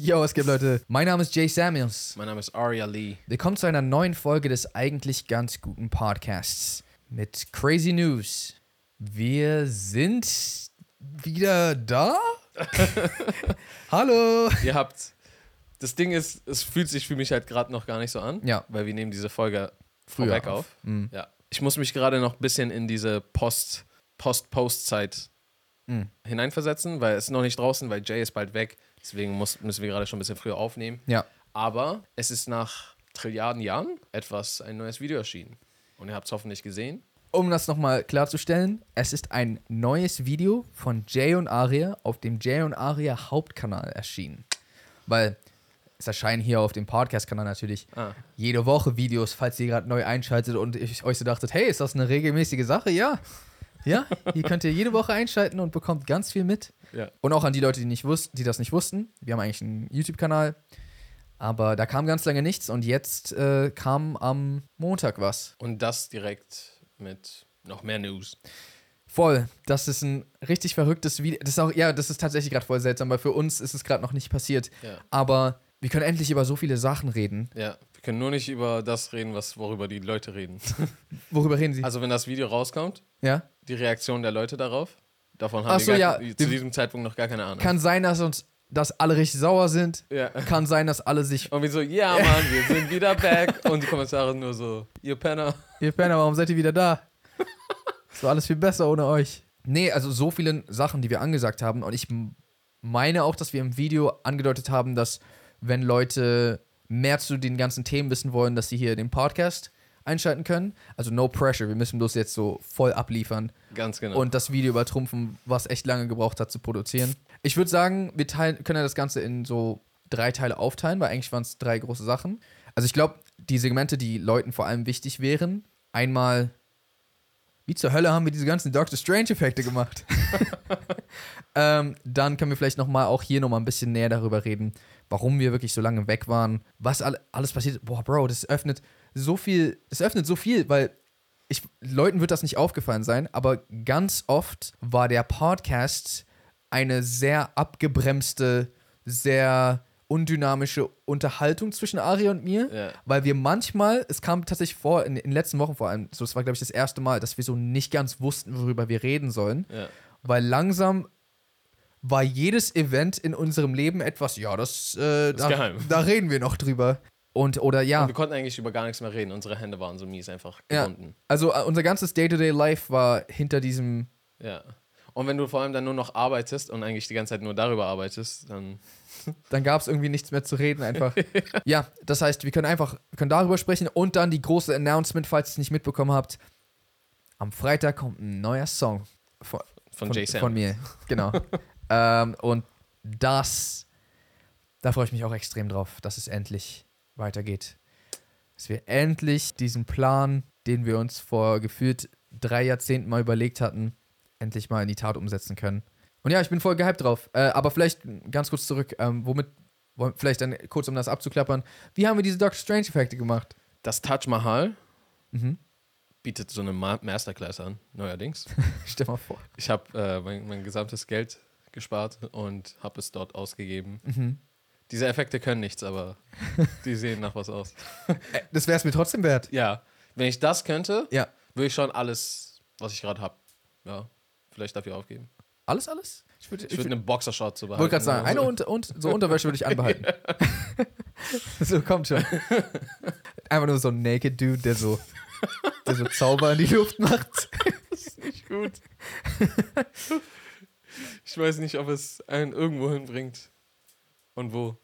Yo, was gibt, Leute? Mein Name ist Jay Samuels. Mein Name ist Aria Lee. Willkommen zu einer neuen Folge des eigentlich ganz guten Podcasts mit Crazy News. Wir sind wieder da? Hallo! Ihr habt. Das Ding ist, es fühlt sich für mich halt gerade noch gar nicht so an. Ja. Weil wir nehmen diese Folge Früher vorweg auf. auf. Mhm. Ja. Ich muss mich gerade noch ein bisschen in diese Post, Post-Post-Zeit Mhm. hineinversetzen, weil es ist noch nicht draußen, weil Jay ist bald weg. Deswegen muss, müssen wir gerade schon ein bisschen früher aufnehmen. Ja. Aber es ist nach Trilliarden Jahren etwas, ein neues Video erschienen. Und ihr habt es hoffentlich gesehen. Um das nochmal klarzustellen, es ist ein neues Video von Jay und Aria auf dem Jay und Aria Hauptkanal erschienen. Weil es erscheinen hier auf dem Podcast-Kanal natürlich Ah. jede Woche Videos, falls ihr gerade neu einschaltet und ich euch so dachtet, hey, ist das eine regelmäßige Sache? Ja. Ja, hier könnt ihr jede Woche einschalten und bekommt ganz viel mit. Ja. Und auch an die Leute, die, nicht wussten, die das nicht wussten. Wir haben eigentlich einen YouTube-Kanal, aber da kam ganz lange nichts und jetzt äh, kam am Montag was. Und das direkt mit noch mehr News. Voll. Das ist ein richtig verrücktes Video. Das ist auch, ja, das ist tatsächlich gerade voll seltsam, weil für uns ist es gerade noch nicht passiert. Ja. Aber wir können endlich über so viele Sachen reden. Ja, wir können nur nicht über das reden, was, worüber die Leute reden. Worüber reden Sie? Also wenn das Video rauskommt, ja? die Reaktion der Leute darauf, davon Ach haben so, wir ja. zu diesem Zeitpunkt noch gar keine Ahnung. Kann sein, dass uns, dass alle richtig sauer sind. ja. Kann sein, dass alle sich. Und wir so, ja Mann, wir sind wieder back. Und die Kommentare nur so, ihr Penner. Ihr Penner, warum seid ihr wieder da? Es war alles viel besser ohne euch. Nee, also so viele Sachen, die wir angesagt haben. Und ich meine auch, dass wir im Video angedeutet haben, dass wenn Leute mehr zu den ganzen Themen wissen wollen, dass sie hier den Podcast einschalten können. Also no pressure, wir müssen bloß jetzt so voll abliefern Ganz genau. und das Video übertrumpfen, was echt lange gebraucht hat zu produzieren. Ich würde sagen, wir teilen, können ja das Ganze in so drei Teile aufteilen, weil eigentlich waren es drei große Sachen. Also ich glaube, die Segmente, die Leuten vor allem wichtig wären, einmal, wie zur Hölle haben wir diese ganzen Doctor Strange-Effekte gemacht? ähm, dann können wir vielleicht nochmal auch hier nochmal ein bisschen näher darüber reden, warum wir wirklich so lange weg waren, was all, alles passiert. Boah, Bro, das öffnet so viel, das öffnet so viel, weil ich, Leuten wird das nicht aufgefallen sein, aber ganz oft war der Podcast eine sehr abgebremste, sehr undynamische Unterhaltung zwischen Ari und mir, Ja. weil wir manchmal, es kam tatsächlich vor, in, in den letzten Wochen vor allem, so, das war glaube ich das erste Mal, dass wir so nicht ganz wussten, worüber wir reden sollen, ja. weil langsam war jedes Event in unserem Leben etwas, ja, das, äh, ist da, geheim. da reden wir noch drüber. Und, oder ja. Und wir konnten eigentlich über gar nichts mehr reden. Unsere Hände waren so mies einfach Ja. gebunden. Also äh, unser ganzes Day-to-Day-Life war hinter diesem. Ja. Und wenn du vor allem dann nur noch arbeitest und eigentlich die ganze Zeit nur darüber arbeitest, dann Dann gab es irgendwie nichts mehr zu reden einfach. ja, das heißt, wir können einfach, können darüber sprechen und dann die große Announcement, falls ihr es nicht mitbekommen habt. Am Freitag kommt ein neuer Song von, von, Sam. von mir. Genau. ähm, und das, da freue ich mich auch extrem drauf, dass es endlich weitergeht. Dass wir endlich diesen Plan, den wir uns vor gefühlt drei Jahrzehnten mal überlegt hatten, endlich mal in die Tat umsetzen können. Und ja, ich bin voll gehypt drauf. Äh, aber vielleicht ganz kurz zurück, ähm, womit, vielleicht dann kurz um das abzuklappern, wie haben wir diese Doctor Strange-Effekte gemacht? Das Taj Mahal Mhm. bietet so eine Ma Masterclass an, neuerdings. Stell mal vor. Ich habe äh, mein, mein gesamtes Geld gespart und habe es dort ausgegeben. Mhm. Diese Effekte können nichts, aber die sehen nach was aus. Das wäre es mir trotzdem wert. Ja, wenn ich das könnte, Ja. würde ich schon alles, was ich gerade habe, ja, vielleicht dafür aufgeben. Alles, alles? Ich würde Ich würde einen Boxershot zu behalten. wollte gerade sagen, eine so. und, und so Unterwäsche würde ich anbehalten. so, kommt schon. Einfach nur so ein Naked Dude, der so, der so Zauber in die Luft macht. nicht gut. ich weiß nicht, ob es einen irgendwo hinbringt und wo.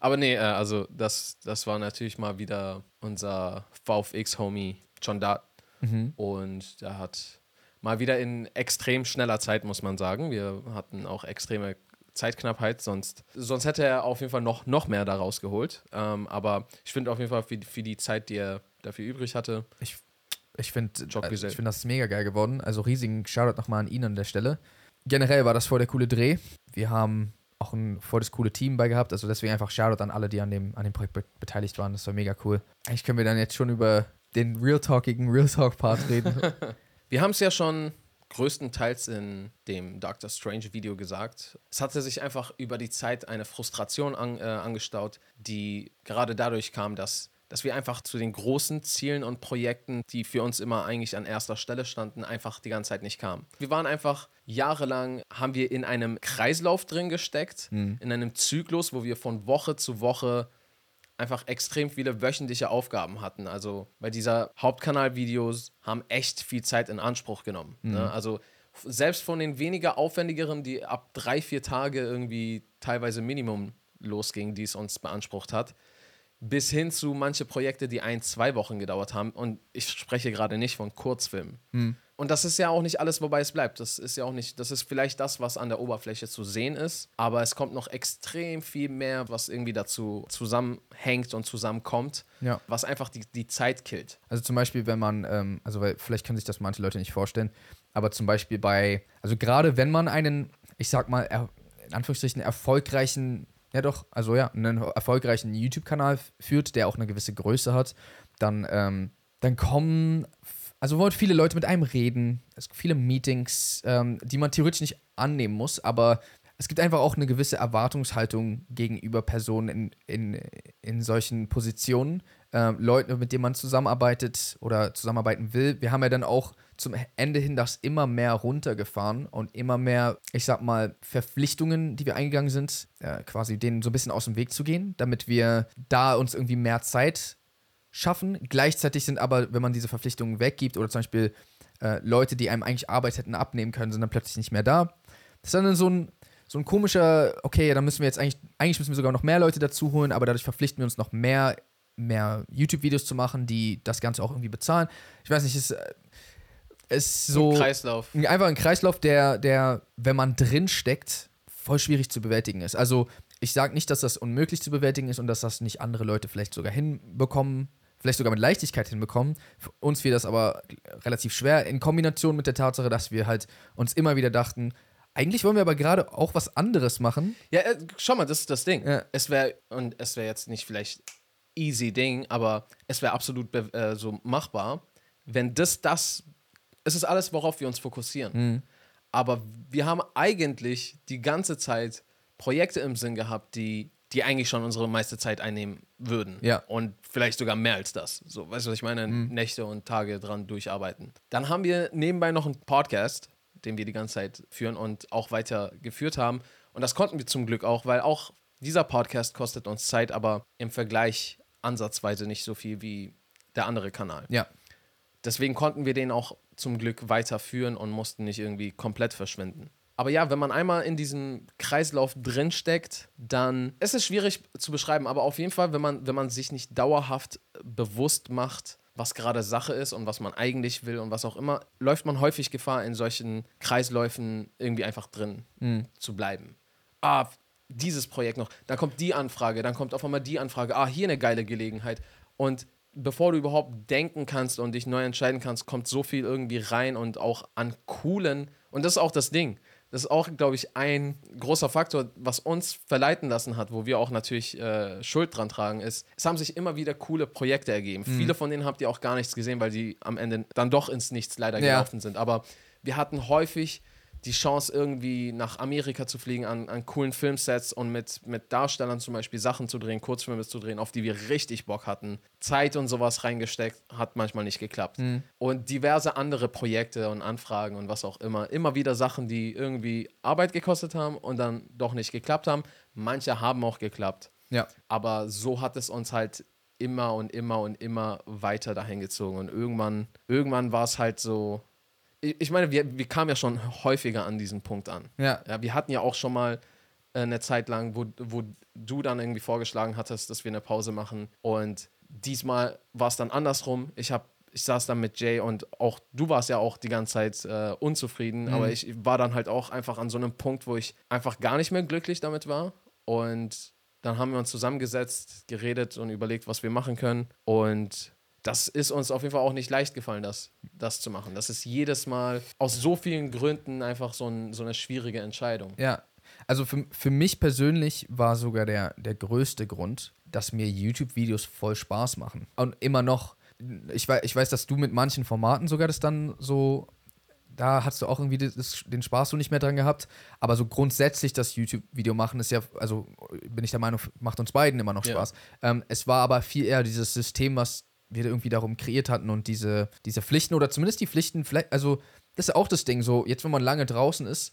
Aber nee, äh, also das, das war natürlich mal wieder unser VFX-Homie John Dart. Mhm. Und der hat mal wieder in extrem schneller Zeit, muss man sagen. Wir hatten auch extreme Zeitknappheit, sonst, sonst hätte er auf jeden Fall noch, noch mehr daraus geholt. Ähm, aber ich finde auf jeden Fall für, für die Zeit, die er dafür übrig hatte, Ich, ich finde, äh, ich finde das ist mega geil geworden. Also riesigen Shoutout nochmal an ihn an der Stelle. Generell war das voll der coole Dreh. Wir haben auch ein voll das coole Team bei gehabt. Also deswegen einfach Shoutout an alle, die an dem, an dem Projekt be beteiligt waren. Das war mega cool. Eigentlich können wir dann jetzt schon über den Real Talkigen Real Talk Part reden. Wir haben es ja schon größtenteils in dem Doctor Strange Video gesagt. Es hatte sich einfach über die Zeit eine Frustration an, äh, angestaut, die gerade dadurch kam, dass dass wir einfach zu den großen Zielen und Projekten, die für uns immer eigentlich an erster Stelle standen, einfach die ganze Zeit nicht kamen. Wir waren einfach jahrelang, haben wir in einem Kreislauf drin gesteckt, mhm. in einem Zyklus, wo wir von Woche zu Woche einfach extrem viele wöchentliche Aufgaben hatten. Also bei dieser Hauptkanalvideos haben echt viel Zeit in Anspruch genommen. Ne? Mhm. Ne? Also selbst von den weniger aufwendigeren, die ab drei, vier Tage irgendwie teilweise Minimum losgingen, die es uns beansprucht hat, bis hin zu manche Projekte, die ein, zwei Wochen gedauert haben. Und ich spreche gerade nicht von Kurzfilmen. Mhm. Und das ist ja auch nicht alles, wobei es bleibt. Das ist ja auch nicht, das ist vielleicht das, was an der Oberfläche zu sehen ist, aber es kommt noch extrem viel mehr, was irgendwie dazu zusammenhängt und zusammenkommt, ja. was einfach die, die Zeit killt. Also zum Beispiel, wenn man, ähm, also weil vielleicht können sich das manche Leute nicht vorstellen, aber zum Beispiel bei, also gerade wenn man einen, ich sag mal, er, in Anführungsstrichen erfolgreichen, ja doch, also ja, einen erfolgreichen YouTube-Kanal führt, der auch eine gewisse Größe hat, dann, ähm, dann kommen also wollen viele Leute mit einem reden, es gibt viele Meetings, ähm, die man theoretisch nicht annehmen muss, aber es gibt einfach auch eine gewisse Erwartungshaltung gegenüber Personen in, in, in solchen Positionen, ähm, Leuten, mit denen man zusammenarbeitet oder zusammenarbeiten will. Wir haben ja dann auch zum Ende hin das immer mehr runtergefahren und immer mehr, ich sag mal, Verpflichtungen, die wir eingegangen sind, äh, quasi denen so ein bisschen aus dem Weg zu gehen, damit wir da uns irgendwie mehr Zeit schaffen. Gleichzeitig sind aber, wenn man diese Verpflichtungen weggibt oder zum Beispiel äh, Leute, die einem eigentlich Arbeit hätten abnehmen können, sind dann plötzlich nicht mehr da. Das ist dann so ein, so ein komischer, okay, dann müssen wir jetzt eigentlich, eigentlich müssen wir sogar noch mehr Leute dazu holen, aber dadurch verpflichten wir uns noch mehr, mehr YouTube-Videos zu machen, die das Ganze auch irgendwie bezahlen. Ich weiß nicht, ist, ist so. Ein Kreislauf. Einfach ein Kreislauf, der, der, wenn man drin steckt, voll schwierig zu bewältigen ist. Also, ich sage nicht, dass das unmöglich zu bewältigen ist und dass das nicht andere Leute vielleicht sogar hinbekommen vielleicht sogar mit Leichtigkeit hinbekommen. Für uns fiel das aber relativ schwer in Kombination mit der Tatsache, dass wir halt uns immer wieder dachten, eigentlich wollen wir aber gerade auch was anderes machen. Ja, äh, schau mal, das ist das Ding. Ja. Es wäre, und es wäre jetzt nicht vielleicht easy Ding, aber es wäre absolut äh, so machbar, wenn das das, es ist alles, worauf wir uns fokussieren. Mhm. Aber wir haben eigentlich die ganze Zeit Projekte im Sinn gehabt, die die eigentlich schon unsere meiste Zeit einnehmen würden. Ja. Und vielleicht sogar mehr als das. So, weißt du, was ich meine? Mhm. Nächte und Tage dran durcharbeiten. Dann haben wir nebenbei noch einen Podcast, den wir die ganze Zeit führen und auch weiter geführt haben. Und das konnten wir zum Glück auch, weil auch dieser Podcast kostet uns Zeit, aber im Vergleich ansatzweise nicht so viel wie der andere Kanal. Ja. Deswegen konnten wir den auch zum Glück weiterführen und mussten nicht irgendwie komplett verschwinden. Aber ja, wenn man einmal in diesem Kreislauf drinsteckt, dann ist es schwierig zu beschreiben. Aber auf jeden Fall, wenn man, wenn man sich nicht dauerhaft bewusst macht, was gerade Sache ist und was man eigentlich will und was auch immer, läuft man häufig Gefahr, in solchen Kreisläufen irgendwie einfach drin mhm. zu bleiben. Ah, dieses Projekt noch, dann kommt die Anfrage, dann kommt auf einmal die Anfrage, ah, hier eine geile Gelegenheit. Und bevor du überhaupt denken kannst und dich neu entscheiden kannst, kommt so viel irgendwie rein und auch an coolen, und das ist auch das Ding das ist auch, glaube ich, ein großer Faktor, was uns verleiten lassen hat, wo wir auch natürlich äh, Schuld dran tragen, ist, es haben sich immer wieder coole Projekte ergeben. Mhm. Viele von denen habt ihr auch gar nichts gesehen, weil die am Ende dann doch ins Nichts leider ja. gelaufen sind. Aber wir hatten häufig die Chance, irgendwie nach Amerika zu fliegen, an, an coolen Filmsets und mit, mit Darstellern zum Beispiel Sachen zu drehen, Kurzfilme zu drehen, auf die wir richtig Bock hatten. Zeit und sowas reingesteckt, hat manchmal nicht geklappt. Mhm. Und diverse andere Projekte und Anfragen und was auch immer. Immer wieder Sachen, die irgendwie Arbeit gekostet haben und dann doch nicht geklappt haben. Manche haben auch geklappt. Ja. Aber so hat es uns halt immer und immer und immer weiter dahin gezogen. Und irgendwann, irgendwann war es halt so, ich meine, wir, wir kamen ja schon häufiger an diesen Punkt an. Ja. ja wir hatten ja auch schon mal äh, eine Zeit lang, wo, wo du dann irgendwie vorgeschlagen hattest, dass wir eine Pause machen. Und diesmal war es dann andersrum. Ich habe ich saß dann mit Jay und auch du warst ja auch die ganze Zeit äh, unzufrieden, mhm. aber ich war dann halt auch einfach an so einem Punkt, wo ich einfach gar nicht mehr glücklich damit war. Und dann haben wir uns zusammengesetzt, geredet und überlegt, was wir machen können. Und das ist uns auf jeden Fall auch nicht leicht gefallen, das, das zu machen. Das ist jedes Mal aus so vielen Gründen einfach so, ein, so eine schwierige Entscheidung. Ja, also für, für mich persönlich war sogar der, der größte Grund, dass mir YouTube-Videos voll Spaß machen. Und immer noch, ich weiß, ich weiß, dass du mit manchen Formaten sogar das dann so da hast du auch irgendwie das, den Spaß so nicht mehr dran gehabt. Aber so grundsätzlich das YouTube-Video machen ist ja, also bin ich der Meinung, macht uns beiden immer noch Ja. Spaß. Ähm, es war aber viel eher dieses System, was wir irgendwie darum kreiert hatten und diese, diese Pflichten oder zumindest die Pflichten, vielleicht, also das ist auch das Ding, so jetzt, wenn man lange draußen ist,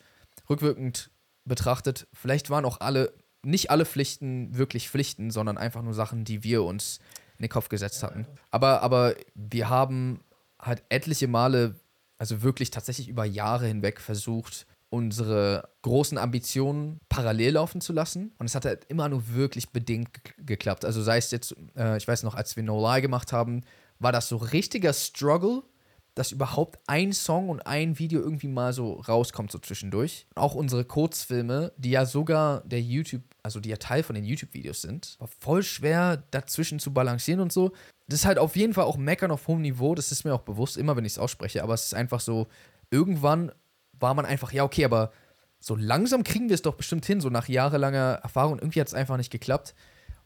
rückwirkend betrachtet, vielleicht waren auch alle, nicht alle Pflichten wirklich Pflichten, sondern einfach nur Sachen, die wir uns in den Kopf gesetzt hatten. Aber, aber wir haben halt etliche Male, also wirklich tatsächlich über Jahre hinweg versucht, unsere großen Ambitionen parallel laufen zu lassen. Und es hat halt immer nur wirklich bedingt ge- geklappt. Also sei es jetzt, äh, ich weiß noch, als wir No Lie gemacht haben, war das so richtiger Struggle, dass überhaupt ein Song und ein Video irgendwie mal so rauskommt, so zwischendurch. Auch unsere Kurzfilme, die ja sogar der YouTube, also die ja Teil von den YouTube-Videos sind, war voll schwer dazwischen zu balancieren und so. Das ist halt auf jeden Fall auch Meckern auf hohem Niveau, das ist mir auch bewusst, immer wenn ich es ausspreche, aber es ist einfach so, irgendwann war man einfach, ja, okay, aber so langsam kriegen wir es doch bestimmt hin, so nach jahrelanger Erfahrung. Irgendwie hat es einfach nicht geklappt.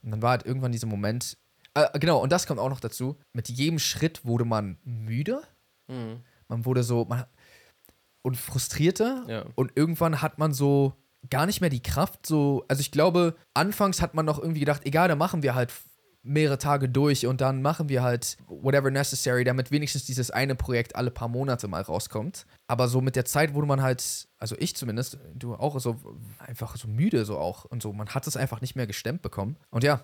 Und dann war halt irgendwann dieser Moment. Äh, genau, und das kommt auch noch dazu. Mit jedem Schritt wurde man müde. Mhm. Man wurde so. Man, und frustrierter. Ja. Und irgendwann hat man so gar nicht mehr die Kraft, so. Also ich glaube, anfangs hat man noch irgendwie gedacht, egal, dann machen wir halt mehrere Tage durch und dann machen wir halt whatever necessary, damit wenigstens dieses eine Projekt alle paar Monate mal rauskommt. Aber so mit der Zeit wurde man halt, also ich zumindest, du auch so einfach so müde so auch und so. Man hat es einfach nicht mehr gestemmt bekommen. Und ja,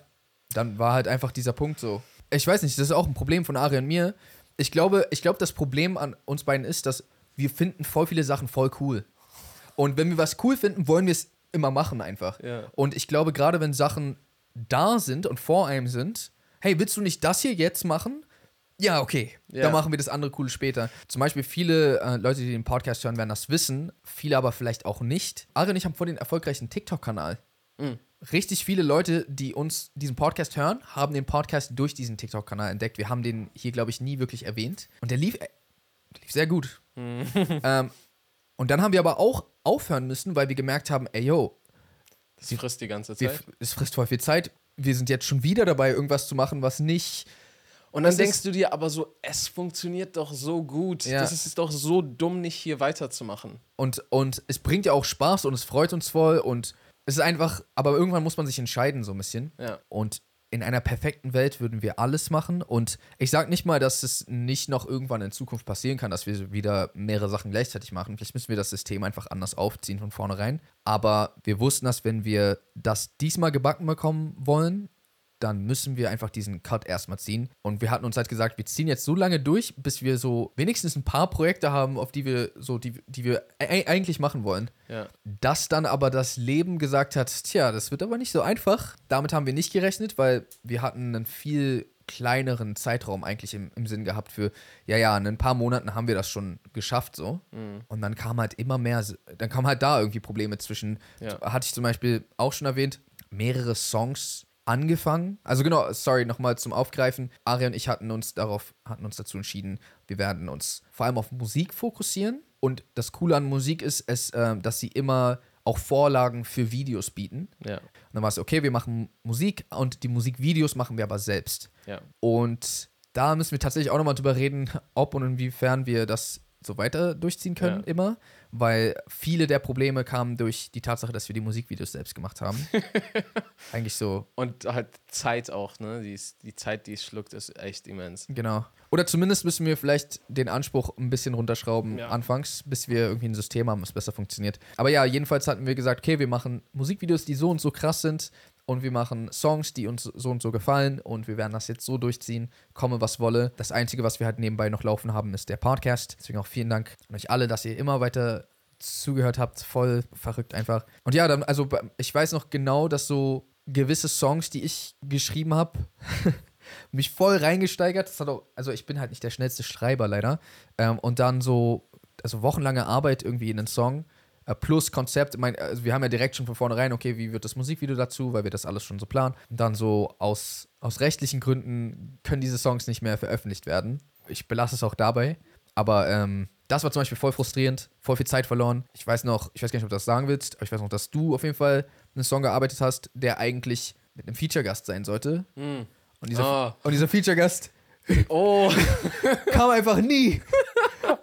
dann war halt einfach dieser Punkt so. Ich weiß nicht, das ist auch ein Problem von Ari und mir. Ich glaube, ich glaube, das Problem an uns beiden ist, dass wir finden voll viele Sachen voll cool. Und wenn wir was cool finden, wollen wir es immer machen einfach. Ja. Und ich glaube, gerade wenn Sachen da sind und vor einem sind, hey, willst du nicht das hier jetzt machen? Ja, okay. Ja. Dann machen wir das andere coole später. Zum Beispiel viele äh, Leute, die den Podcast hören, werden das wissen. Viele aber vielleicht auch nicht. Ari und ich haben vor den erfolgreichen TikTok-Kanal. Mhm. Richtig viele Leute, die uns diesen Podcast hören, haben den Podcast durch diesen TikTok-Kanal entdeckt. Wir haben den hier, glaube ich, nie wirklich erwähnt. Und der lief, äh, lief sehr gut. ähm, und dann haben wir aber auch aufhören müssen, weil wir gemerkt haben, ey, yo, Das frisst die ganze Zeit. es frisst voll viel Zeit. Wir sind jetzt schon wieder dabei, irgendwas zu machen, was nicht. Und dann denkst du dir aber so, es funktioniert doch so gut. Ja. Das ist doch so dumm, nicht hier weiterzumachen. Und, und es bringt ja auch Spaß und es freut uns voll und es ist einfach, aber irgendwann muss man sich entscheiden, so ein bisschen. Ja. Und in einer perfekten Welt würden wir alles machen. Und ich sage nicht mal, dass es nicht noch irgendwann in Zukunft passieren kann, dass wir wieder mehrere Sachen gleichzeitig machen. Vielleicht müssen wir das System einfach anders aufziehen von vornherein. Aber wir wussten, dass wenn wir das diesmal gebacken bekommen wollen, dann müssen wir einfach diesen Cut erstmal ziehen. Und wir hatten uns halt gesagt, wir ziehen jetzt so lange durch, bis wir so wenigstens ein paar Projekte haben, auf die wir so, die, die wir e- eigentlich machen wollen. Ja. Dass dann aber das Leben gesagt hat, tja, das wird aber nicht so einfach. Damit haben wir nicht gerechnet, weil wir hatten einen viel kleineren Zeitraum eigentlich im, im Sinn gehabt für, ja, ja, in ein paar Monaten haben wir das schon geschafft so. Und dann kam halt immer mehr, dann kamen halt da irgendwie Probleme zwischen, Ja. hatte ich zum Beispiel auch schon erwähnt, mehrere Songs angefangen. Also genau, sorry, nochmal zum Aufgreifen. Ari und ich hatten uns darauf, hatten uns dazu entschieden, wir werden uns vor allem auf Musik fokussieren. Und das Coole an Musik ist, es, ähm, dass sie immer auch Vorlagen für Videos bieten. Ja. Und dann war es, okay, wir machen Musik und die Musikvideos machen wir aber selbst. Ja. Und da müssen wir tatsächlich auch nochmal drüber reden, ob und inwiefern wir das so weiter durchziehen können, Ja. immer. Weil viele der Probleme kamen durch die Tatsache, dass wir die Musikvideos selbst gemacht haben. Eigentlich so, Und halt Zeit auch, ne? Die, ist, die Zeit, die es schluckt, ist echt immens. genau. Oder zumindest müssen wir vielleicht den Anspruch ein bisschen runterschrauben Ja. anfangs, bis wir irgendwie ein System haben, das besser funktioniert. Aber ja, jedenfalls hatten wir gesagt, okay, wir machen Musikvideos, die so und so krass sind und wir machen Songs, die uns so und so gefallen und wir werden das jetzt so durchziehen, komme was wolle. Das Einzige, was wir halt nebenbei noch laufen haben, ist der Podcast. Deswegen auch vielen Dank an euch alle, dass ihr immer weiter zugehört habt. Voll verrückt einfach. Und ja, dann, also ich weiß noch genau, dass so gewisse Songs, die ich geschrieben habe, mich voll reingesteigert. Auch, also ich bin halt nicht der schnellste Schreiber leider. Ähm, und dann so, also wochenlange Arbeit irgendwie in einen Song. Äh, Plus Konzept, mein, also wir haben ja direkt schon von vornherein, okay, wie wird das Musikvideo dazu, weil wir das alles schon so planen. Und dann so aus, aus rechtlichen Gründen können diese Songs nicht mehr veröffentlicht werden. Ich belasse es auch dabei. Aber ähm, das war zum Beispiel voll frustrierend, voll viel Zeit verloren. Ich weiß noch, ich weiß gar nicht, ob du das sagen willst, aber ich weiß noch, dass du auf jeden Fall einen Song gearbeitet hast, der eigentlich mit einem Feature-Gast sein sollte. Hm. Und dieser, Ah. und dieser Feature-Gast Oh, kam einfach nie.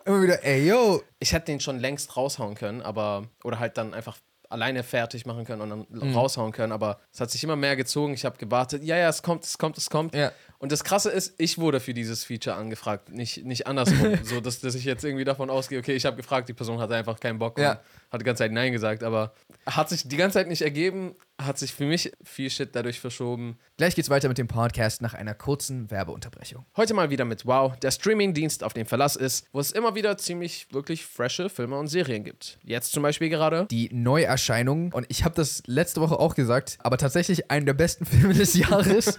Immer wieder, ey, yo. Ich hätte den schon längst raushauen können, aber. Oder halt dann einfach alleine fertig machen können und dann Mhm. raushauen können, aber es hat sich immer mehr gezogen. Ich habe gewartet, ja, ja, es kommt, es kommt, es kommt. Ja. Und das Krasse ist, ich wurde für dieses Feature angefragt, nicht, nicht andersrum. so, dass, dass ich jetzt irgendwie davon ausgehe, okay, ich habe gefragt, die Person hatte einfach keinen Bock Ja. Und hat die ganze Zeit Nein gesagt, aber hat sich die ganze Zeit nicht ergeben, hat sich für mich viel Shit dadurch verschoben. Gleich geht's weiter mit dem Podcast nach einer kurzen Werbeunterbrechung. Heute mal wieder mit Wow, der Streamingdienst, auf dem Verlass ist, wo es immer wieder ziemlich wirklich frische Filme und Serien gibt. Jetzt zum Beispiel gerade. Die Neuerscheinung, und ich habe das letzte Woche auch gesagt, aber tatsächlich einen der besten Filme des Jahres.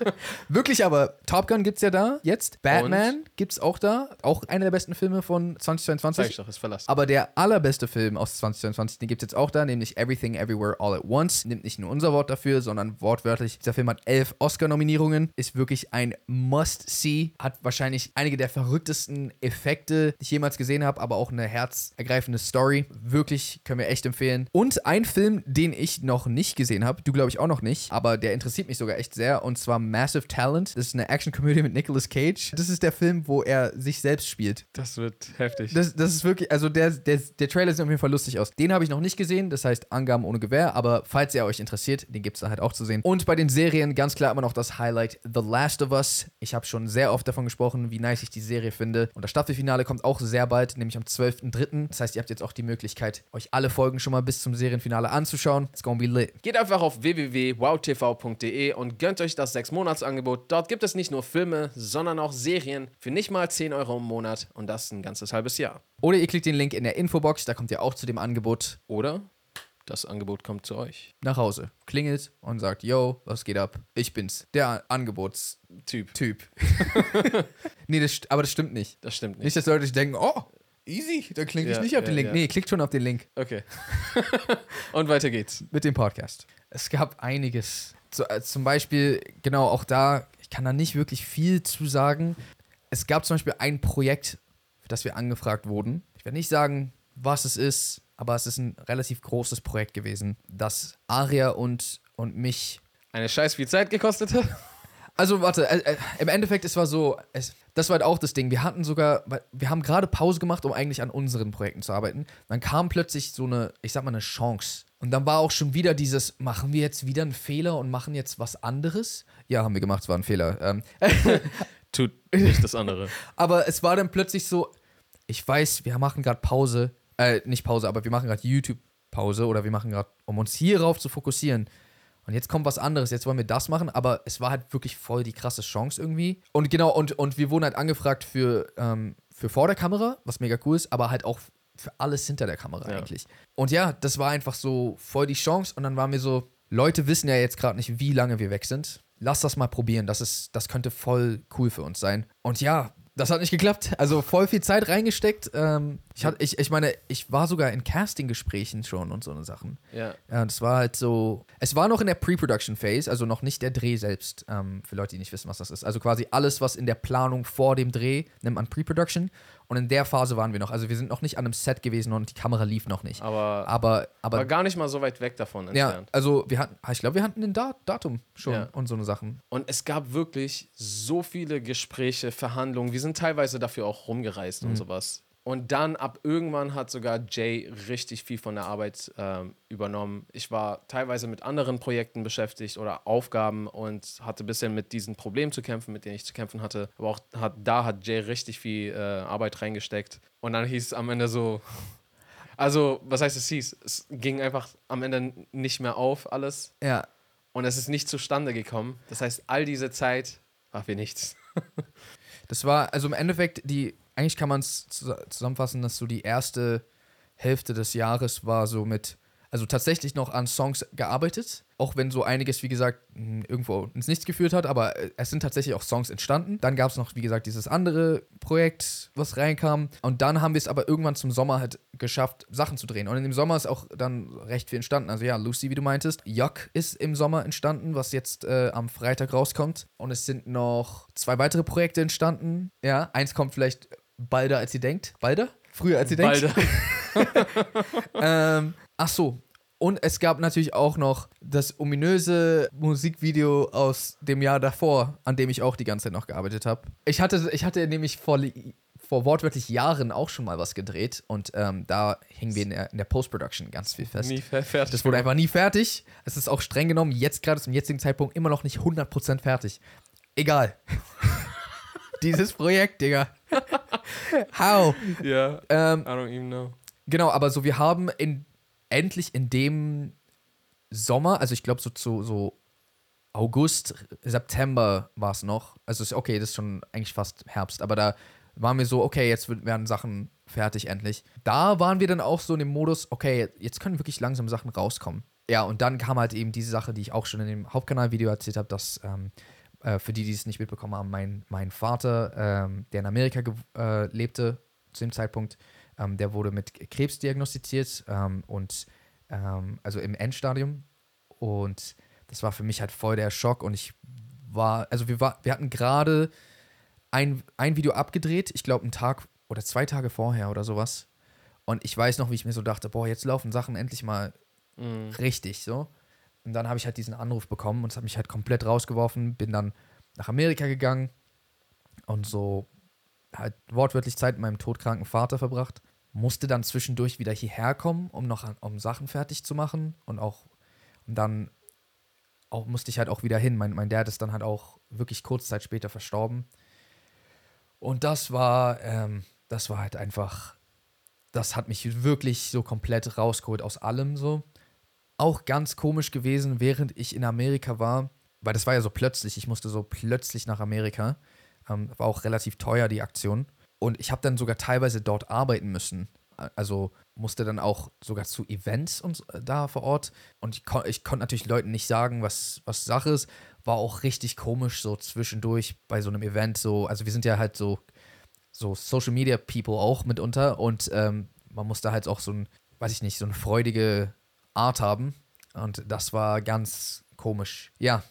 Wirklich, aber Top Gun gibt's ja da jetzt. Batman gibt's auch da. Auch einer der besten Filme von Sag 2022. ich doch, ist Verlass. Aber der allerbeste Film aus 2022, den gibt es jetzt auch da, nämlich Everything Everywhere All at Once. Nimmt nicht nur unser Wort dafür, sondern wortwörtlich. Dieser Film hat elf Oscar-Nominierungen, ist wirklich ein Must-See, hat wahrscheinlich einige der verrücktesten Effekte, die ich jemals gesehen habe, aber auch eine herzergreifende Story. Wirklich können wir echt empfehlen. Und ein Film, den ich noch nicht gesehen habe, du glaube ich auch noch nicht, aber der interessiert mich sogar echt sehr, und zwar Massive Talent. Das ist eine Action-Komödie mit Nicolas Cage. Das ist der Film, wo er sich selbst spielt. Das wird heftig. Das, das ist wirklich, also der, der, der Trailer sieht auf jeden Fall lustig aus. Den habe ich noch nicht gesehen, das heißt Angaben ohne Gewehr, aber falls ihr euch interessiert, den gibt es da halt auch zu sehen. Und bei den Serien ganz klar immer noch das Highlight The Last of Us. Ich habe schon sehr oft davon gesprochen, wie nice ich die Serie finde. Und das Staffelfinale kommt auch sehr bald, nämlich am 12.03. Das heißt, ihr habt jetzt auch die Möglichkeit, euch alle Folgen schon mal bis zum Serienfinale anzuschauen. It's gonna be lit. Geht einfach auf www.wowtv.de und gönnt euch das 6-Monats-Angebot. Dort gibt es nicht nur Filme, sondern auch Serien für nicht mal 10 Euro im Monat und das ein ganzes halbes Jahr. Oder ihr klickt den Link in der Infobox, da kommt ihr auch zu dem Angebot Oder das Angebot kommt zu euch. nach Hause. Klingelt und sagt, yo, was geht ab? Ich bin's. Der Angebotstyp. Typ. nee, das, aber das stimmt nicht. Das stimmt nicht. Nicht, dass Leute sich denken, oh, easy, dann klicke ich Ja, nicht auf ja, den Link. ja. Nee, klickt schon auf den Link Okay. und weiter geht's. mit dem Podcast. Es gab einiges. Zu, äh, zum Beispiel, genau, auch da, ich kann da nicht wirklich viel zu sagen. Es gab zum Beispiel ein Projekt, für das wir angefragt wurden. Ich werde nicht sagen, was es ist, aber es ist ein relativ großes Projekt gewesen, das Aria und, und mich Eine scheiß viel Zeit gekostet hat. Also, warte, äh, äh, im Endeffekt, es war so, es, das war halt auch das Ding. Wir hatten sogar, wir haben gerade Pause gemacht, um eigentlich an unseren Projekten zu arbeiten. Dann kam plötzlich so eine, ich sag mal, eine Chance. Und dann war auch schon wieder dieses, machen wir jetzt wieder einen Fehler und machen jetzt was anderes? Ja, haben wir gemacht, es war ein Fehler. Ähm, Tut nicht das andere. aber es war dann plötzlich so, ich weiß, wir machen gerade Pause, äh, nicht Pause, aber wir machen gerade YouTube-Pause oder wir machen gerade, um uns hierauf zu fokussieren. Und jetzt kommt was anderes, jetzt wollen wir das machen, aber es war halt wirklich voll die krasse Chance irgendwie. Und genau, und, und wir wurden halt angefragt für, ähm, für vor der Kamera, was mega cool ist, aber halt auch für alles hinter der Kamera Ja. eigentlich. Und ja, das war einfach so voll die Chance und dann waren wir so, Leute wissen ja jetzt gerade nicht, wie lange wir weg sind. Lass das mal probieren, das, ist, das könnte voll cool für uns sein. Und ja, das hat nicht geklappt. Also voll viel Zeit reingesteckt. Ähm, ich, hat, ich, ich meine, ich war sogar in Casting-Gesprächen schon und so eine Sachen. Ja. Ja, das war halt so. Es war noch in der Pre-Production-Phase, also noch nicht der Dreh selbst, ähm, für Leute, die nicht wissen, was das ist. Also quasi alles, was in der Planung vor dem Dreh nennt man Pre-Production. Und in der Phase waren wir noch. Also wir sind noch nicht an einem Set gewesen und die Kamera lief noch nicht. Aber, Aber, aber, aber gar nicht mal so weit weg davon ja, entfernt. also wir hatten, ich glaube, wir hatten ein Dat Datum schon Ja. und so eine Sachen. Und es gab wirklich so viele Gespräche, Verhandlungen. Wir sind teilweise dafür auch rumgereist und sowas. Und dann ab irgendwann hat sogar Jay richtig viel von der Arbeit ähm, übernommen. Ich war teilweise mit anderen Projekten beschäftigt oder Aufgaben und hatte ein bisschen mit diesen Problemen zu kämpfen, mit denen ich zu kämpfen hatte. Aber auch hat, da hat Jay richtig viel äh, Arbeit reingesteckt. Und dann hieß es am Ende so, also was heißt es hieß? Es ging einfach am Ende nicht mehr auf alles. Ja, Und es ist nicht zustande gekommen. Das heißt, all diese Zeit war für nichts. Das war, also im Endeffekt, die, eigentlich kann man es zusammenfassen, dass so die erste Hälfte des Jahres war so mit, also tatsächlich noch an Songs gearbeitet, auch wenn so einiges, wie gesagt, mh, irgendwo ins Nichts geführt hat, aber äh, es sind tatsächlich auch Songs entstanden. Dann gab es noch, wie gesagt, dieses andere Projekt, was reinkam. Und dann haben wir es aber irgendwann zum Sommer halt geschafft, Sachen zu drehen. Und in dem Sommer ist auch dann recht viel entstanden. Also ja, Lucy, wie du meintest. Yuck ist im Sommer entstanden, was jetzt äh, am Freitag rauskommt. Und es sind noch zwei weitere Projekte entstanden. Ja, eins kommt vielleicht balder, als ihr denkt. Balder? Früher, als ihr denkt. Balde. Ähm, ach so. Und es gab natürlich auch noch das ominöse Musikvideo aus dem Jahr davor, an dem ich auch die ganze Zeit noch gearbeitet habe. Ich hatte, ich hatte nämlich vor, vor wortwörtlich Jahren auch schon mal was gedreht und ähm, da hingen wir in der, der Post-Production ganz viel fest. Nie fer- fertig. Das wurde einfach nie fertig. Es ist auch streng genommen jetzt gerade zum jetzigen Zeitpunkt immer noch nicht 100% fertig. Egal. Dieses Projekt, Digga. How? Ja, Ähm, I don't even know. genau, aber so wir haben in, endlich in dem Sommer, also ich glaube so zu so August, September war es noch. Also ist okay, das ist schon eigentlich fast Herbst, aber da waren wir so, okay, jetzt werden Sachen fertig endlich. Da waren wir dann auch so in dem Modus, okay, jetzt können wirklich langsam Sachen rauskommen. Ja, und dann kam halt eben diese Sache, die ich auch schon in dem Hauptkanalvideo erzählt habe, dass ähm, äh, für die, die es nicht mitbekommen haben, mein, mein Vater, ähm, der in Amerika äh, lebte zu dem Zeitpunkt, ähm, der wurde mit Krebs diagnostiziert ähm, und ähm, also im Endstadium. Und das war für mich halt voll der Schock und ich war, also wir, war, wir hatten gerade ein, ein Video abgedreht, ich glaube einen Tag oder zwei Tage vorher oder sowas. Und ich weiß noch, wie ich mir so dachte, boah, jetzt laufen Sachen endlich mal Mhm. richtig so. Und dann habe ich halt diesen Anruf bekommen und es hat mich halt komplett rausgeworfen, bin dann nach Amerika gegangen und so halt wortwörtlich Zeit mit meinem todkranken Vater verbracht. Musste dann zwischendurch wieder hierher kommen, um noch um Sachen fertig zu machen und auch und dann auch musste ich halt auch wieder hin. Mein, mein Dad ist dann halt auch wirklich kurz Zeit später verstorben. Und das war, ähm, das war halt einfach, das hat mich wirklich so komplett rausgeholt aus allem so. Auch ganz komisch gewesen, während ich in Amerika war, weil das war ja so plötzlich, ich musste so plötzlich nach Amerika. Ähm, war auch relativ teuer, die Aktion. Und ich habe dann sogar teilweise dort arbeiten müssen. Also musste dann auch sogar zu Events und äh, da vor Ort. Und ich, kon ich konnte natürlich Leuten nicht sagen, was, was Sache ist. War auch richtig komisch, so zwischendurch bei so einem Event. So, also wir sind ja halt so, so Social Media People auch mitunter. Und ähm, man musste halt auch so ein, weiß ich nicht, so eine freudige Art haben. Und das war ganz komisch. Ja.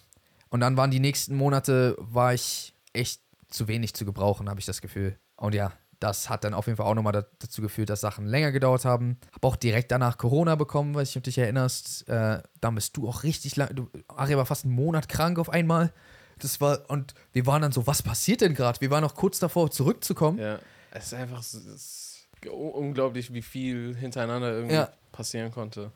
Und dann waren die nächsten Monate, war ich echt zu wenig zu gebrauchen, habe ich das Gefühl. Und ja, das hat dann auf jeden Fall auch nochmal da, dazu geführt, dass Sachen länger gedauert haben. Habe auch direkt danach Corona bekommen, weil ich dich erinnerst. Äh, dann bist du auch richtig lang. Du, Ari war fast einen Monat krank auf einmal. Das war, und wir waren dann so, was passiert denn gerade? Wir waren noch kurz davor, zurückzukommen. Ja, es ist einfach es ist un- unglaublich, wie viel hintereinander irgendwie Ja. passieren konnte.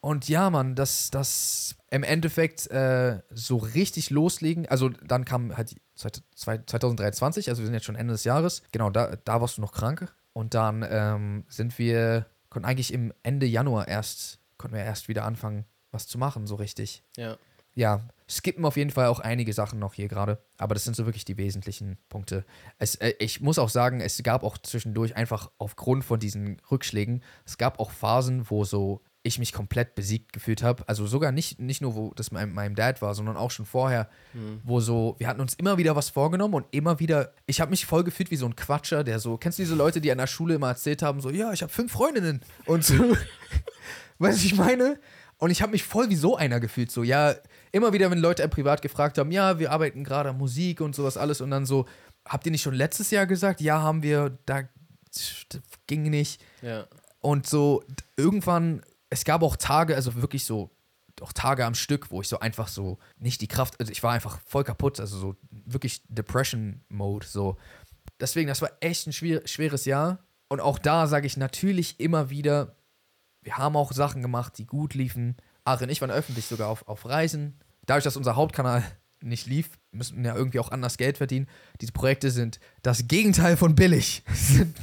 Und ja, Mann, das, das im Endeffekt äh, so richtig loslegen. Also dann kam halt die zweit- zwei- 2023, also wir sind jetzt schon Ende des Jahres. Genau, da, da warst du noch krank. Und dann ähm, sind wir, konnten eigentlich im Ende Januar erst, konnten wir erst wieder anfangen, was zu machen, so richtig. Ja. Ja, skippen auf jeden Fall auch einige Sachen noch hier gerade, aber das sind so wirklich die wesentlichen Punkte. Es, äh, ich muss auch sagen, es gab auch zwischendurch einfach aufgrund von diesen Rückschlägen, es gab auch Phasen, wo so ich mich komplett besiegt gefühlt habe. Also sogar nicht, nicht nur, wo das mein, meinem Dad war, sondern auch schon vorher, wo so, wir hatten uns immer wieder was vorgenommen und immer wieder, ich habe mich voll gefühlt wie so ein Quatscher, der so, kennst du diese Leute, die an der Schule immer erzählt haben, so, ja, ich habe fünf Freundinnen und so, weißt du, ich meine? Und ich habe mich voll wie so einer gefühlt, so, ja, immer wieder, wenn Leute privat gefragt haben, ja, wir arbeiten gerade an Musik und sowas alles und dann so, habt ihr nicht schon letztes Jahr gesagt, ja, haben wir, da ging nicht. Ja. Und so irgendwann, es gab auch Tage, also wirklich so, auch Tage am Stück, wo ich so einfach so nicht die Kraft, also ich war einfach voll kaputt, also so wirklich Depression-Mode, so. Deswegen, das war echt ein schwer, schweres Jahr. Und auch da sage ich natürlich immer wieder, wir haben auch Sachen gemacht, die gut liefen. Ari und ich waren öffentlich sogar auf, auf Reisen. Dadurch, dass unser Hauptkanal nicht lief, müssen wir ja irgendwie auch anders Geld verdienen. Diese Projekte sind das Gegenteil von billig. sind,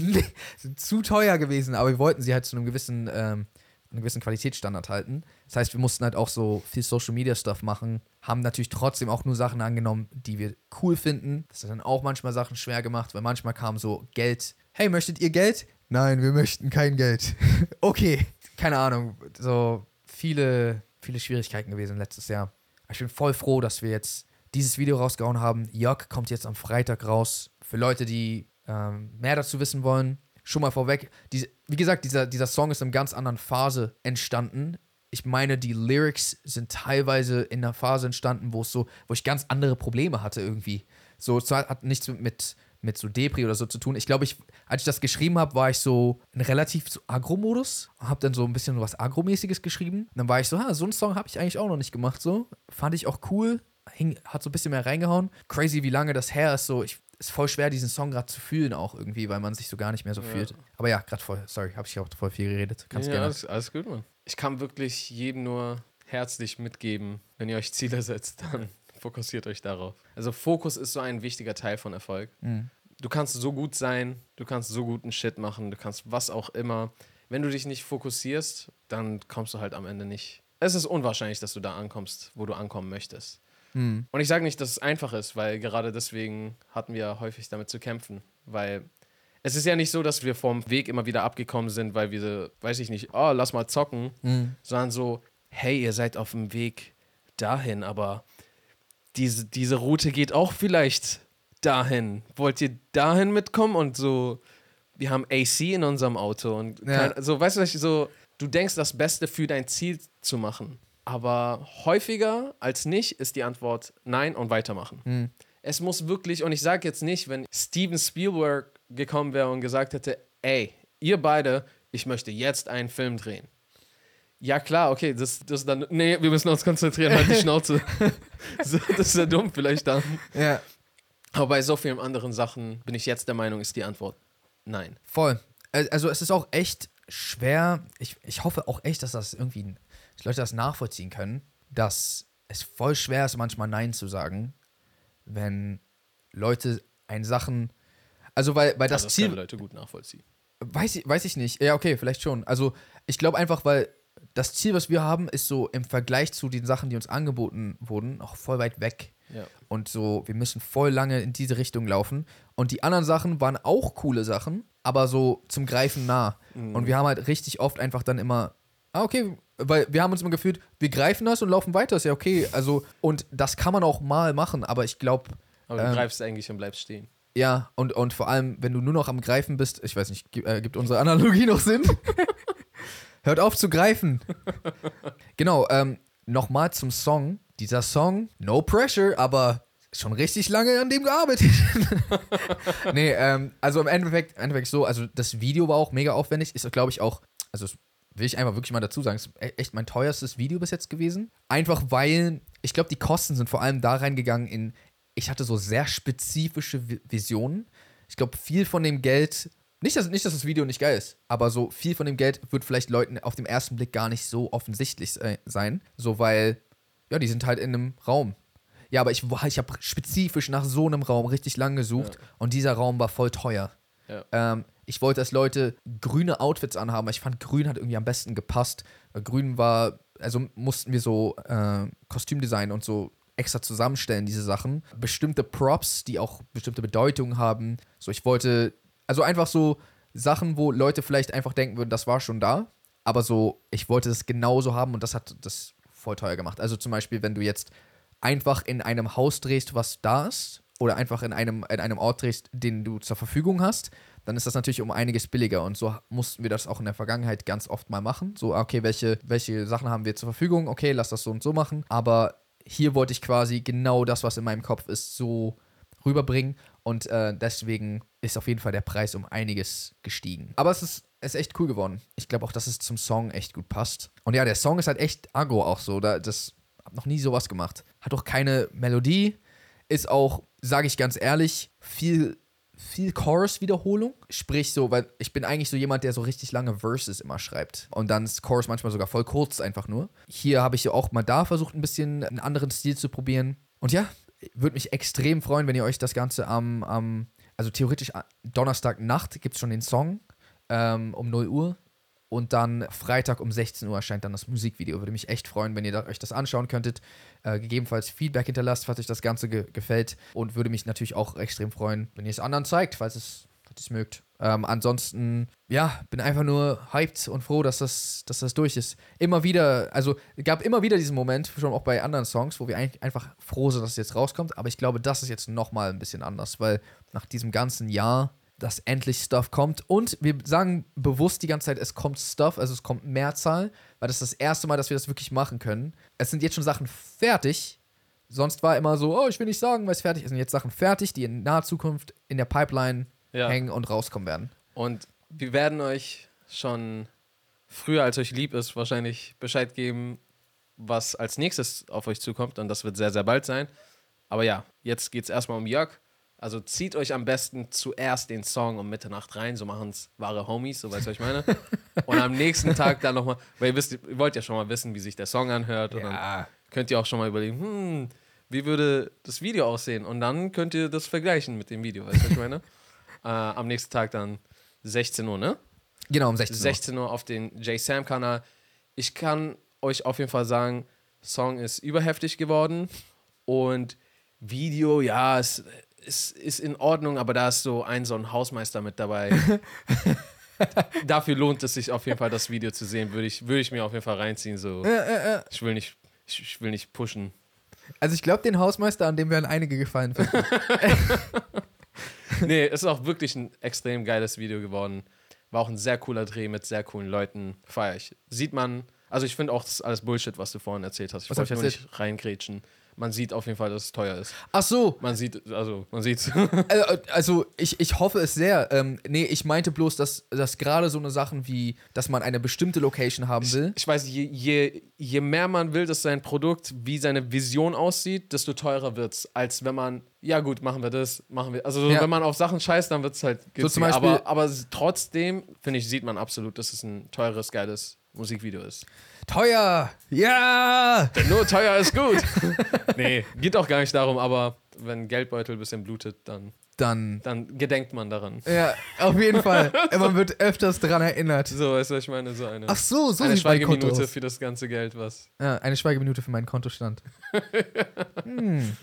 sind zu teuer gewesen, aber wir wollten sie halt zu einem gewissen, ähm, einem gewissen Qualitätsstandard halten. Das heißt, wir mussten halt auch so viel Social Media Stuff machen, haben natürlich trotzdem auch nur Sachen angenommen, die wir cool finden. Das hat dann auch manchmal Sachen schwer gemacht, weil manchmal kam so Geld. Hey, möchtet ihr Geld? Nein, wir möchten kein Geld. okay, keine Ahnung. So viele, viele Schwierigkeiten gewesen letztes Jahr. Ich bin voll froh, dass wir jetzt dieses Video rausgehauen haben. Jörg kommt jetzt am Freitag raus. Für Leute, die ähm, mehr dazu wissen wollen, schon mal vorweg. Diese, wie gesagt, dieser, dieser Song ist in einer ganz anderen Phase entstanden. Ich meine, die Lyrics sind teilweise in einer Phase entstanden, wo es so, wo ich ganz andere Probleme hatte irgendwie. So, es hat nichts mit, mit, mit so Depri oder so zu tun. Ich glaube, ich, als ich das geschrieben habe, war ich so in relativ so Agro-Modus. Habe dann so ein bisschen was Agro-mäßiges geschrieben. Und dann war ich so, ha, so einen Song habe ich eigentlich auch noch nicht gemacht. So, fand ich auch cool. Hing, hat so ein bisschen mehr reingehauen. Crazy, wie lange das her ist. So, ich, ist voll schwer, diesen Song gerade zu fühlen auch irgendwie, weil man sich so gar nicht mehr so Ja. fühlt. Aber ja, gerade voll, sorry, habe ich auch voll viel geredet. Kannst ja, gerne. Alles, alles gut, Mann. Ich kann wirklich jedem nur herzlich mitgeben, wenn ihr euch Ziele setzt, dann fokussiert euch darauf. Also Fokus ist so ein wichtiger Teil von Erfolg. Mhm. Du kannst so gut sein, du kannst so guten Shit machen, du kannst was auch immer. Wenn du dich nicht fokussierst, dann kommst du halt am Ende nicht. Es ist unwahrscheinlich, dass du da ankommst, wo du ankommen möchtest. Mhm. Und ich sage nicht, dass es einfach ist, weil gerade deswegen hatten wir häufig damit zu kämpfen. Weil es ist ja nicht so, dass wir vom Weg immer wieder abgekommen sind, weil wir, weiß ich nicht, oh, lass mal zocken, Mhm. sondern so, hey, ihr seid auf dem Weg dahin, aber diese, diese Route geht auch vielleicht dahin. Wollt ihr dahin mitkommen? Und so, wir haben AC in unserem Auto und Ja. so, weißt du, so, du denkst, das Beste für dein Ziel zu machen. Aber häufiger als nicht ist die Antwort nein und weitermachen. Mhm. Es muss wirklich, und ich sage jetzt nicht, wenn Steven Spielberg gekommen wäre und gesagt hätte, ey, ihr beide, ich möchte jetzt einen Film drehen. Ja, klar, okay, das, das ist dann, nee, wir müssen uns konzentrieren, halt die Schnauze. das ist ja dumm vielleicht dann. Ja, Aber bei so vielen anderen Sachen bin ich jetzt der Meinung, ist die Antwort nein. voll. Al- Also es ist auch echt schwer. Ich, ich hoffe auch echt, dass das irgendwie, dass Leute das nachvollziehen können, dass es voll schwer ist, manchmal Nein zu sagen, wenn Leute ein Sachen, also weil, weil das Also das Ziel, Leute gut nachvollziehen. Weiß ich, weiß ich nicht. Ja, okay, vielleicht schon. Also, ich glaube einfach, weil das Ziel, was wir haben, ist so im Vergleich zu den Sachen, die uns angeboten wurden, noch voll weit weg. Ja. Und so, wir müssen voll lange in diese Richtung laufen. Und die anderen Sachen waren auch coole Sachen, aber so zum Greifen nah. Und wir haben halt richtig oft einfach dann immer, ah, okay, weil wir haben uns immer gefühlt, wir greifen das und laufen weiter, ist ja okay. Also, und das kann man auch mal machen, aber ich glaube, Aber du Ähm, greifst eigentlich und bleibst stehen. ja, und, und vor allem, wenn du nur noch am Greifen bist, ich weiß nicht, gibt, äh, gibt unsere Analogie noch Sinn? Hört auf zu greifen. genau, ähm, nochmal zum Song. Dieser Song, no pressure, aber schon richtig lange an dem gearbeitet. nee, ähm, also im Endeffekt, im Endeffekt so, also das Video war auch mega aufwendig, ist glaube ich auch, also das will ich einfach wirklich mal dazu sagen, ist e- echt mein teuerstes Video bis jetzt gewesen. Einfach weil, ich glaube, die Kosten sind vor allem da reingegangen in, ich hatte so sehr spezifische Vi- Visionen. Ich glaube, viel von dem Geld, nicht dass, nicht, dass das Video nicht geil ist, aber so viel von dem Geld wird vielleicht Leuten auf dem ersten Blick gar nicht so offensichtlich sein. So, weil, ja, die sind halt in einem Raum. Ja, aber ich, ich habe spezifisch nach so einem Raum richtig lang gesucht Ja. und dieser Raum war voll teuer. Ja. Ähm, ich wollte, dass Leute grüne Outfits anhaben, ich fand, grün hat irgendwie am besten gepasst. Weil grün war, also mussten wir so äh, Kostümdesign und so extra zusammenstellen, diese Sachen. Bestimmte Props, die auch bestimmte Bedeutungen haben. So, ich wollte, also einfach so Sachen, wo Leute vielleicht einfach denken würden, das war schon da. Aber so, ich wollte das genauso haben und das hat das voll teuer gemacht. Also zum Beispiel, wenn du jetzt einfach in einem Haus drehst, was da ist, oder einfach in einem, in einem Ort drehst, den du zur Verfügung hast, dann ist das natürlich um einiges billiger. Und so mussten wir das auch in der Vergangenheit ganz oft mal machen. So, okay, welche, welche Sachen haben wir zur Verfügung? Okay, lass das so und so machen. Aber hier wollte ich quasi genau das, was in meinem Kopf ist, so rüberbringen. Und äh, deswegen ist auf jeden Fall der Preis um einiges gestiegen. Aber es ist, ist echt cool geworden. Ich glaube auch, dass es zum Song echt gut passt. Und ja, der Song ist halt echt aggro auch so. Da, das hab noch nie sowas gemacht. Hat auch keine Melodie. Ist auch, sage ich ganz ehrlich, viel, viel Chorus-Wiederholung. Sprich so, weil ich bin eigentlich so jemand, der so richtig lange Verses immer schreibt. Und dann ist Chorus manchmal sogar voll kurz einfach nur. Hier habe ich ja auch mal da versucht, ein bisschen einen anderen Stil zu probieren. Und ja, würde mich extrem freuen, wenn ihr euch das Ganze am, am also theoretisch Donnerstagnacht gibt es schon den Song ähm, um 0 Uhr. Und dann Freitag um 16 Uhr erscheint dann das Musikvideo. Würde mich echt freuen, wenn ihr da, euch das anschauen könntet. Äh, gegebenenfalls Feedback hinterlasst, falls euch das Ganze ge gefällt. Und würde mich natürlich auch extrem freuen, wenn ihr es anderen zeigt, falls es, falls es mögt. Ähm, ansonsten, ja, bin einfach nur hyped und froh, dass das, dass das durch ist. Immer wieder, also gab immer wieder diesen Moment, schon auch bei anderen Songs, wo wir eigentlich einfach froh sind, dass es jetzt rauskommt. Aber ich glaube, das ist jetzt nochmal ein bisschen anders, weil nach diesem ganzen Jahr dass endlich Stuff kommt. Und wir sagen bewusst die ganze Zeit, es kommt Stuff, also es kommt Mehrzahl, weil das ist das erste Mal, dass wir das wirklich machen können. Es sind jetzt schon Sachen fertig. Sonst war immer so, oh, ich will nicht sagen, weil es fertig ist. Es sind jetzt Sachen fertig, die in naher Zukunft in der Pipeline Ja. hängen und rauskommen werden. Und wir werden euch schon früher, als euch lieb ist, wahrscheinlich Bescheid geben, was als nächstes auf euch zukommt. Und das wird sehr, sehr bald sein. Aber ja, jetzt geht es erstmal um Jörg. Also zieht euch am besten zuerst den Song um Mitternacht rein, so machen es wahre Homies, so weißt du, was ich meine. und am nächsten Tag dann nochmal, weil ihr, wisst, ihr wollt ja schon mal wissen, wie sich der Song anhört. Und dann könnt ihr auch schon mal überlegen, hm, wie würde das Video aussehen? Und dann könnt ihr das vergleichen mit dem Video, weißt du, was ich meine? äh, am nächsten Tag dann 16 Uhr, ne? Genau, um 16 Uhr. 16 Uhr auf den J-Sam-Kanal. Ich kann euch auf jeden Fall sagen, Song ist überheftig geworden und Video, ja, es ist, ist in Ordnung, aber da ist so ein so ein Hausmeister mit dabei. Dafür lohnt es sich auf jeden Fall, das Video zu sehen. Würde ich, würde ich mir auf jeden Fall reinziehen. So. Ich will nicht, ich, ich will nicht pushen. Also ich glaube, den Hausmeister, an dem werden einige gefallen finden. nee, es ist auch wirklich ein extrem geiles Video geworden. War auch ein sehr cooler Dreh mit sehr coolen Leuten. Feier ich. Sieht man, also ich finde auch, das ist alles Bullshit, was du vorhin erzählt hast. Ich Was wollte nur nicht reingrätschen. Man sieht auf jeden Fall, dass es teuer ist. Ach so, Man sieht, also man sieht's. äh, also ich, ich hoffe es sehr. Ähm, nee, ich meinte bloß, dass, dass gerade so eine Sachen wie, dass man eine bestimmte Location haben will. Ich weiß, je, je, je mehr man will, dass sein Produkt, wie seine Vision aussieht, desto teurer wird's, als wenn man, ja gut, machen wir das, machen wir. Also Ja. wenn man auf Sachen scheißt, dann wird's halt günstiger. zum Beispiel- aber, aber trotzdem, finde ich, sieht man absolut, dass es ein teures, geiles Musikvideo ist. Teuer! Ja! Nur teuer ist gut. nee, geht auch gar nicht darum, aber wenn Geldbeutel ein bisschen blutet, dann, Dann. dann gedenkt man daran. Ja, auf jeden Fall. man wird öfters dran erinnert. So, weißt du, was ich meine? So eine, Ach so, so eine Schweigeminute für das ganze Geld, was. Ja, eine Schweigeminute für meinen Kontostand. hm.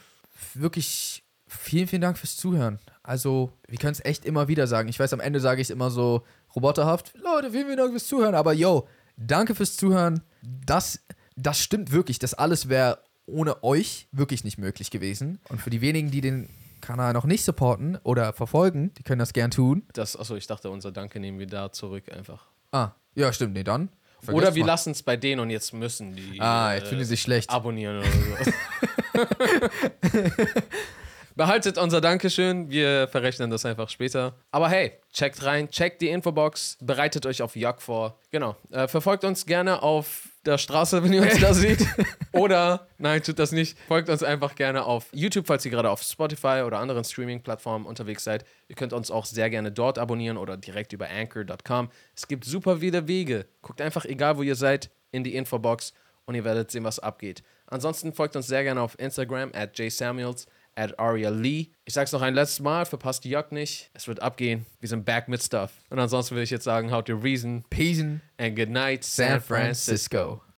Wirklich vielen, vielen Dank fürs Zuhören. Also, wir können es echt immer wieder sagen. Ich weiß, am Ende sage ich es immer so roboterhaft. Leute, vielen, vielen Dank fürs Zuhören. Aber yo, danke fürs Zuhören. Das, das stimmt wirklich. Das alles wäre ohne euch wirklich nicht möglich gewesen. Und für die wenigen, die den Kanal noch nicht supporten oder verfolgen, die können das gern tun. Das, achso, ich dachte, unser Danke nehmen wir da zurück einfach. Ah, ja, stimmt. Nee, dann. vergesst Oder wir lassen es bei denen und jetzt müssen die Ah, äh, jetzt fühlen sie sich schlecht. abonnieren oder so. Behaltet unser Dankeschön, wir verrechnen das einfach später. Aber hey, checkt rein, checkt die Infobox, bereitet euch auf Jagd vor. Genau. Äh, verfolgt uns gerne auf der Straße, wenn ihr uns da seht. Oder, nein, tut das nicht. Folgt uns einfach gerne auf YouTube, falls ihr gerade auf Spotify oder anderen Streaming-Plattformen unterwegs seid. Ihr könnt uns auch sehr gerne dort abonnieren oder direkt über anchor.com. Es gibt super viele Wege. Guckt einfach, egal wo ihr seid, in die Infobox und ihr werdet sehen, was abgeht. Ansonsten folgt uns sehr gerne auf Instagram at jsamuels, at Aria Lee. Ich sag's noch ein letztes Mal, verpasst die Jagd nicht. Es wird abgehen. Wir sind back mit Stuff. Und ansonsten will ich jetzt sagen, how to reason Peace. and good night, San Francisco.